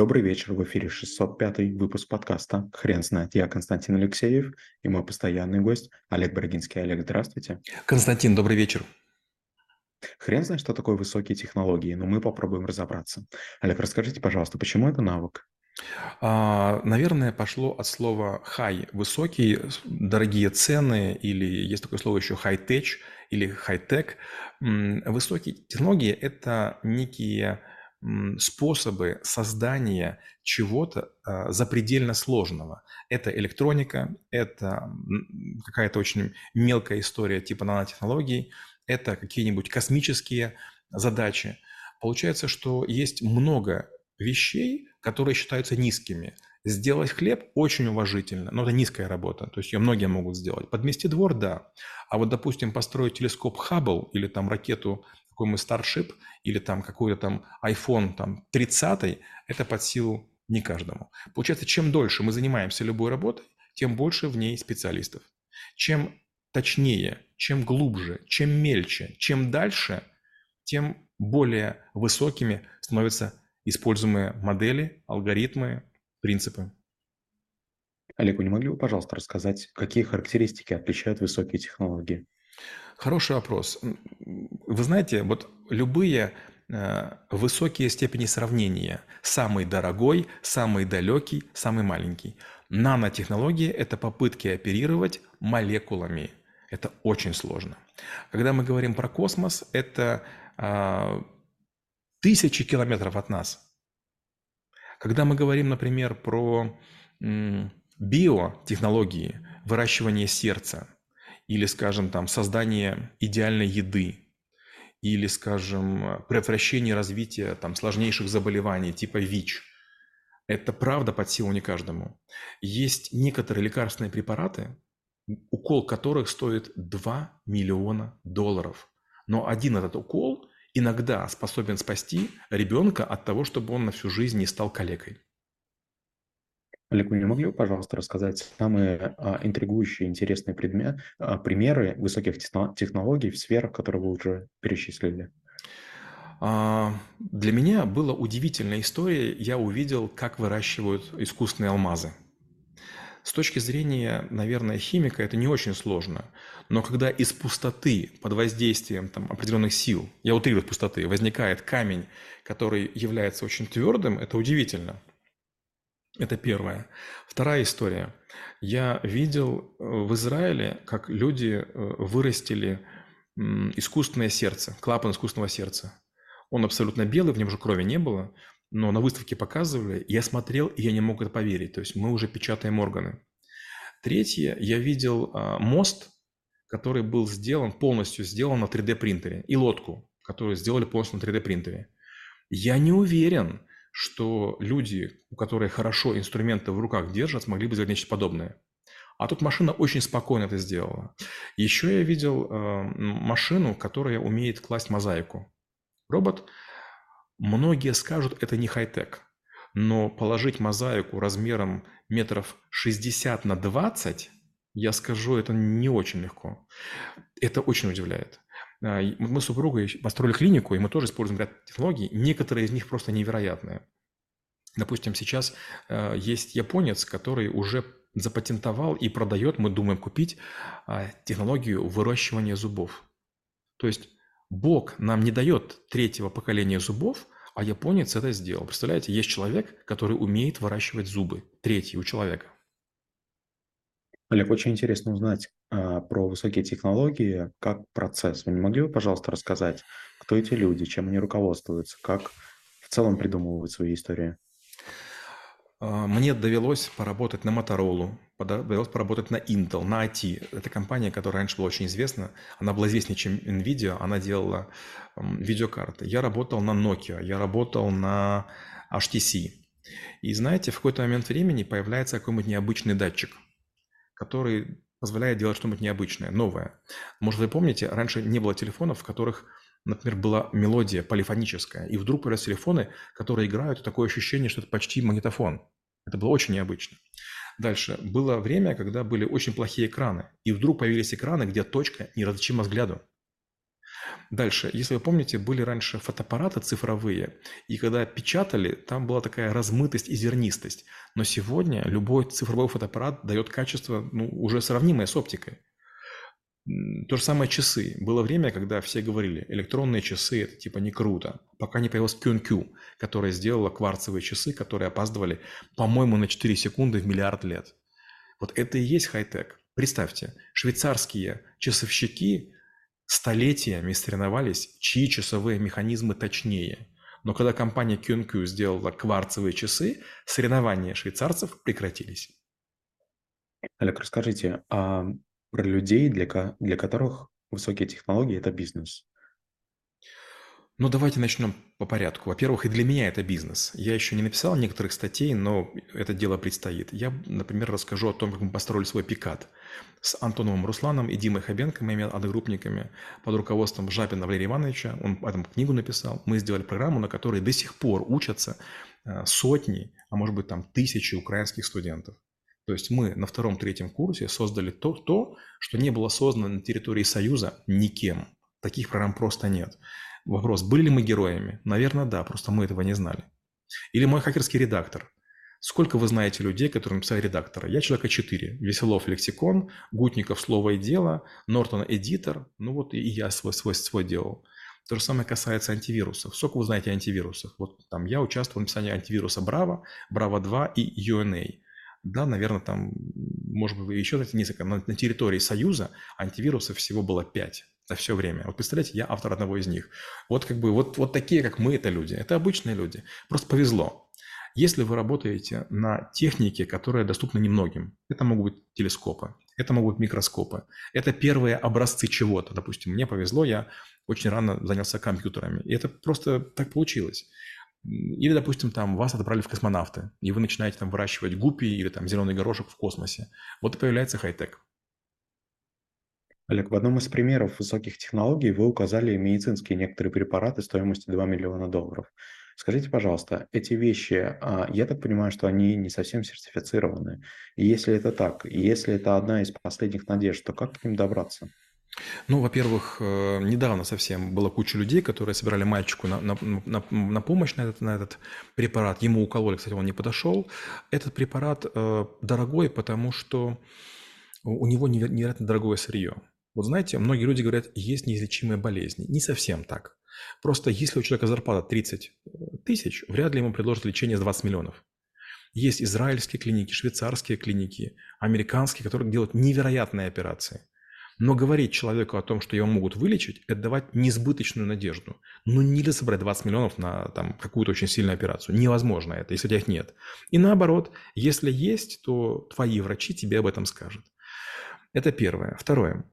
Добрый вечер, в эфире 605 выпуск подкаста «Хрен знает». Я Константин Алексеев и мой постоянный гость Олег Брагинский. Олег, здравствуйте. Константин, добрый вечер. Хрен знает, что такое высокие технологии, но мы попробуем разобраться. Олег, расскажите, пожалуйста, почему это навык? А, наверное, пошло от слова high, высокий, дорогие цены, или есть такое слово еще high-tech или high-tech. Высокие технологии – это некие способы создания чего-то а, запредельно сложного. Это электроника, это какая-то очень мелкая история типа нанотехнологий, это какие-нибудь космические задачи. Получается, что есть много вещей, которые считаются низкими. Сделать хлеб очень уважительно, но это низкая работа, то есть ее многие могут сделать. Подмести двор – да. А вот, допустим, построить телескоп Хаббл или там ракету какой-нибудь Starship или там какой-то там iPhone там 30, это под силу не каждому. Получается, чем дольше мы занимаемся любой работой, тем больше в ней специалистов. Чем точнее, чем глубже, чем мельче, чем дальше, тем более высокими становятся используемые модели, алгоритмы, принципы. Олег, вы не могли бы, пожалуйста, рассказать, какие характеристики отличают высокие технологии? Хороший вопрос. Вы знаете, вот любые э, высокие степени сравнения, самый дорогой, самый далекий, самый маленький. Нанотехнологии – это попытки оперировать молекулами. Это очень сложно. Когда мы говорим про космос, это э, тысячи километров от нас. Когда мы говорим, например, про биотехнологии, выращивание сердца – или, скажем, там, создание идеальной еды, или, скажем, превращение развития там, сложнейших заболеваний типа ВИЧ. Это правда под силу не каждому. Есть некоторые лекарственные препараты, укол которых стоит 2 миллиона долларов. Но один этот укол иногда способен спасти ребенка от того, чтобы он на всю жизнь не стал калекой. Олег, вы не могли бы, пожалуйста, рассказать самые а, интригующие, интересные предмет, а, примеры высоких технологий в сферах, которые вы уже перечислили? А, для меня была удивительная история. Я увидел, как выращивают искусственные алмазы. С точки зрения, наверное, химика это не очень сложно. Но когда из пустоты под воздействием там, определенных сил, я утрирую пустоты, возникает камень, который является очень твердым, это удивительно. Это первое. Вторая история. Я видел э, в Израиле, как люди э, вырастили искусственное сердце, клапан искусственного сердца. Он абсолютно белый, в нем уже крови не было, но на выставке показывали, я смотрел, и я не мог это поверить. То есть мы уже печатаем органы. Третье, я видел а, мост, который был сделан, полностью сделан на 3D принтере, и лодку, которую сделали полностью на 3D принтере. Я не уверен, что люди, у которых хорошо инструменты в руках держат, смогли бы сделать нечто подобное. А тут машина очень спокойно это сделала. Еще я видел э, машину, которая умеет класть мозаику. Робот, многие скажут, это не хай-тек, но положить мозаику размером метров 60 на 20, я скажу, это не очень легко. Это очень удивляет. А, мы с супругой построили клинику, и мы тоже используем ряд технологий. Некоторые из них просто невероятные. Допустим, сейчас э, есть японец, который уже запатентовал и продает, мы думаем купить, а, технологию выращивания зубов. То есть Бог нам не дает третьего поколения зубов, а японец это сделал. Представляете, есть человек, который умеет выращивать зубы. Третий у человека. Олег, очень интересно узнать а, про высокие технологии как процесс. Вы не могли бы, пожалуйста, рассказать, кто эти люди, чем они руководствуются, как в целом придумывают свои истории? А, мне довелось поработать на Motorola, довелось поработать на Intel, на IT. Это компания, которая раньше была очень известна. Она была известнее, чем NVIDIA. Она делала видеокарты. Я работал на Nokia, я работал на HTC. И знаете, в какой-то момент времени появляется какой-нибудь необычный датчик – который позволяет делать что-нибудь необычное, новое. Может, вы помните, раньше не было телефонов, в которых, например, была мелодия полифоническая, и вдруг появились телефоны, которые играют, такое ощущение, что это почти магнитофон. Это было очень необычно. Дальше. Было время, когда были очень плохие экраны, и вдруг появились экраны, где точка неразличима взгляду. Дальше, если вы помните, были раньше фотоаппараты цифровые, и когда печатали, там была такая размытость и зернистость. Но сегодня любой цифровой фотоаппарат дает качество ну, уже сравнимое с оптикой. То же самое часы. Было время, когда все говорили, электронные часы – это типа не круто. Пока не появилась QNQ, которая сделала кварцевые часы, которые опаздывали, по-моему, на 4 секунды в миллиард лет. Вот это и есть хай-тек. Представьте, швейцарские часовщики столетиями соревновались, чьи часовые механизмы точнее. Но когда компания QNQ сделала кварцевые часы, соревнования швейцарцев прекратились. Олег, расскажите, а про людей, для, для которых высокие технологии– это бизнес? Ну, давайте начнем по порядку. Во-первых, и для меня это бизнес. Я еще не написал некоторых статей, но это дело предстоит. Я, например, расскажу о том, как мы построили свой пикат с Антоновым Русланом и Димой Хабенко, моими одногруппниками, под руководством Жапина Валерия Ивановича. Он этом книгу написал. Мы сделали программу, на которой до сих пор учатся э, сотни, а может быть там тысячи украинских студентов. То есть мы на втором-третьем курсе создали то, то, что не было создано на территории Союза никем. Таких программ просто нет. Вопрос, были ли мы героями? Наверное, да, просто мы этого не знали. Или мой хакерский редактор. Сколько вы знаете людей, которые написали редактора? Я человека 4. Веселов лексикон, Гутников слово и дело, Нортон эдитор, ну вот и я свой, свой, свой делал. То же самое касается антивирусов. Сколько вы знаете о антивирусах? Вот там я участвовал в написании антивируса Браво, Браво 2 и UNA. Да, наверное, там, может быть, еще несколько. Но на территории Союза антивирусов всего было 5 за все время. Вот представляете, я автор одного из них. Вот как бы вот, вот такие, как мы, это люди. Это обычные люди. Просто повезло. Если вы работаете на технике, которая доступна немногим, это могут быть телескопы, это могут быть микроскопы, это первые образцы чего-то. Допустим, мне повезло, я очень рано занялся компьютерами. И это просто так получилось. Или, допустим, там вас отправили в космонавты, и вы начинаете там выращивать гуппи или там зеленый горошек в космосе. Вот и появляется хай-тек. Олег, в одном из примеров высоких технологий вы указали медицинские некоторые препараты стоимостью 2 миллиона долларов. Скажите, пожалуйста, эти вещи, а, я так понимаю, что они не совсем сертифицированы. И если это так, если это одна из последних надежд, то как к ним добраться? Ну, во-первых, э, недавно совсем была куча людей, которые собирали мальчику на, на, на, на помощь на этот, на этот препарат. Ему укололи, кстати, он не подошел. Этот препарат э, дорогой, потому что у него невероятно дорогое сырье. Вот знаете, многие люди говорят, есть неизлечимые болезни. Не совсем так. Просто если у человека зарплата 30 э, тысяч, вряд ли ему предложат лечение с 20 миллионов. Есть израильские клиники, швейцарские клиники, американские, которые делают невероятные операции. Но говорить человеку о том, что его могут вылечить, это давать несбыточную надежду. Ну, нельзя собрать 20 миллионов на там, какую-то очень сильную операцию. Невозможно это, если у тебя их нет. И наоборот, если есть, то твои врачи тебе об этом скажут. Это первое. Второе.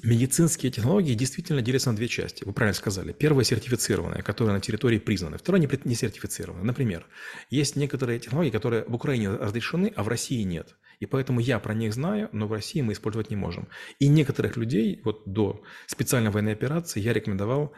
Медицинские технологии действительно делятся на две части. Вы правильно сказали. Первая сертифицированная, которая на территории признана. Вторая не сертифицированная. Например, есть некоторые технологии, которые в Украине разрешены, а в России нет. И поэтому я про них знаю, но в России мы использовать не можем. И некоторых людей вот до специальной военной операции я рекомендовал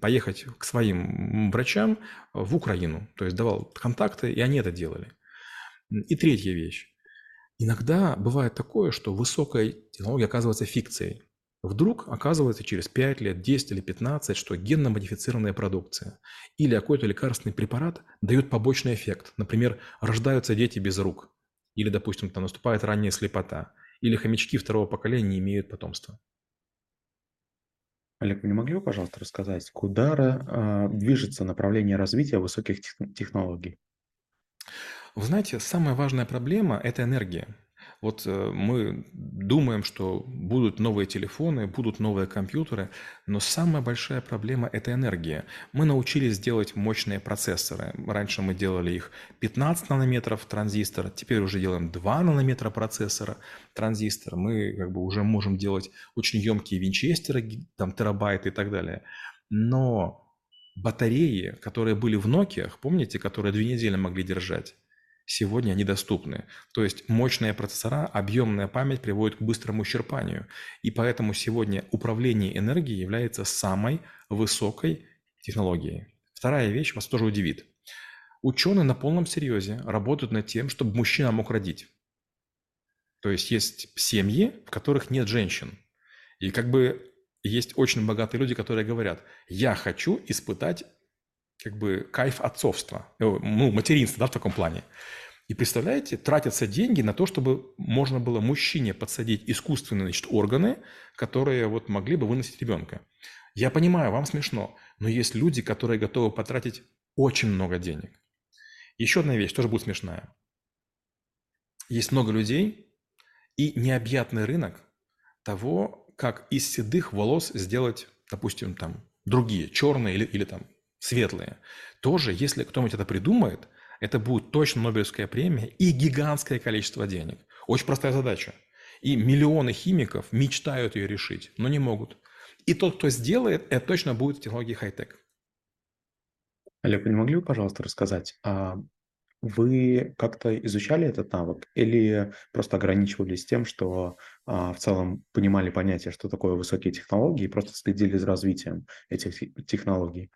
поехать к своим врачам в Украину. То есть давал контакты, и они это делали. И третья вещь. Иногда бывает такое, что высокая технология оказывается фикцией. Вдруг оказывается через 5 лет, 10 или 15, что генно-модифицированная продукция или какой-то лекарственный препарат дает побочный эффект. Например, рождаются дети без рук. Или, допустим, там наступает ранняя слепота. Или хомячки второго поколения не имеют потомства. Олег, вы не могли бы, пожалуйста, рассказать, куда э, движется направление развития высоких технологий? Вы знаете, самая важная проблема – это энергия. Вот э, мы думаем, что будут новые телефоны, будут новые компьютеры, но самая большая проблема – это энергия. Мы научились делать мощные процессоры. Раньше мы делали их 15 нанометров транзистор, теперь уже делаем 2 нанометра процессора транзистор. Мы как бы уже можем делать очень емкие винчестеры, там терабайты и так далее. Но батареи, которые были в Nokia, помните, которые две недели могли держать, сегодня они доступны. То есть мощные процессора, объемная память приводит к быстрому исчерпанию. И поэтому сегодня управление энергией является самой высокой технологией. Вторая вещь вас тоже удивит. Ученые на полном серьезе работают над тем, чтобы мужчина мог родить. То есть есть семьи, в которых нет женщин. И как бы есть очень богатые люди, которые говорят, я хочу испытать как бы кайф отцовства, э, ну, материнства, да, в таком плане. И представляете, тратятся деньги на то, чтобы можно было мужчине подсадить искусственные значит, органы, которые вот могли бы выносить ребенка. Я понимаю, вам смешно, но есть люди, которые готовы потратить очень много денег. Еще одна вещь, тоже будет смешная. Есть много людей и необъятный рынок того, как из седых волос сделать, допустим, там другие, черные или, или там светлые. Тоже, если кто-нибудь это придумает, это будет точно Нобелевская премия и гигантское количество денег. Очень простая задача. И миллионы химиков мечтают ее решить, но не могут. И тот, кто сделает, это точно будет технологии хай-тек. Олег, вы не могли бы, пожалуйста, рассказать, а вы как-то изучали этот навык или просто ограничивались тем, что а, в целом понимали понятие, что такое высокие технологии, и просто следили за развитием этих технологий?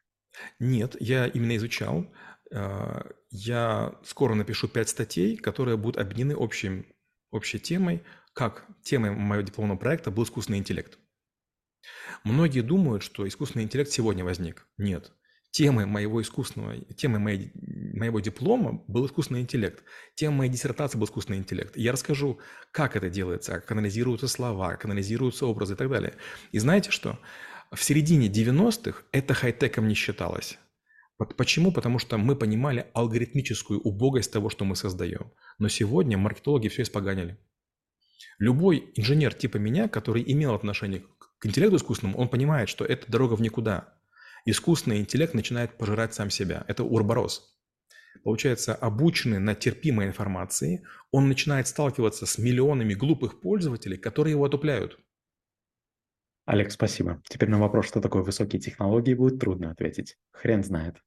Нет, я именно изучал. А, я скоро напишу пять статей, которые будут объединены общим, общей темой, как темой моего дипломного проекта был искусственный интеллект. Многие думают, что искусственный интеллект сегодня возник. Нет. Темой моего искусственного, темой моей, моего диплома был искусственный интеллект. Темой моей диссертации был искусственный интеллект. Я расскажу, как это делается, как анализируются слова, как анализируются образы и так далее. И знаете что? В середине 90-х это хай-теком не считалось. Почему? Потому что мы понимали алгоритмическую убогость того, что мы создаем. Но сегодня маркетологи все испоганили. Любой инженер типа меня, который имел отношение к интеллекту искусственному, он понимает, что это дорога в никуда. Искусственный интеллект начинает пожирать сам себя. Это урборос. Получается, обученный на терпимой информации, он начинает сталкиваться с миллионами глупых пользователей, которые его отупляют. Олег, спасибо. Теперь на вопрос, что такое высокие технологии, будет трудно ответить. Хрен знает.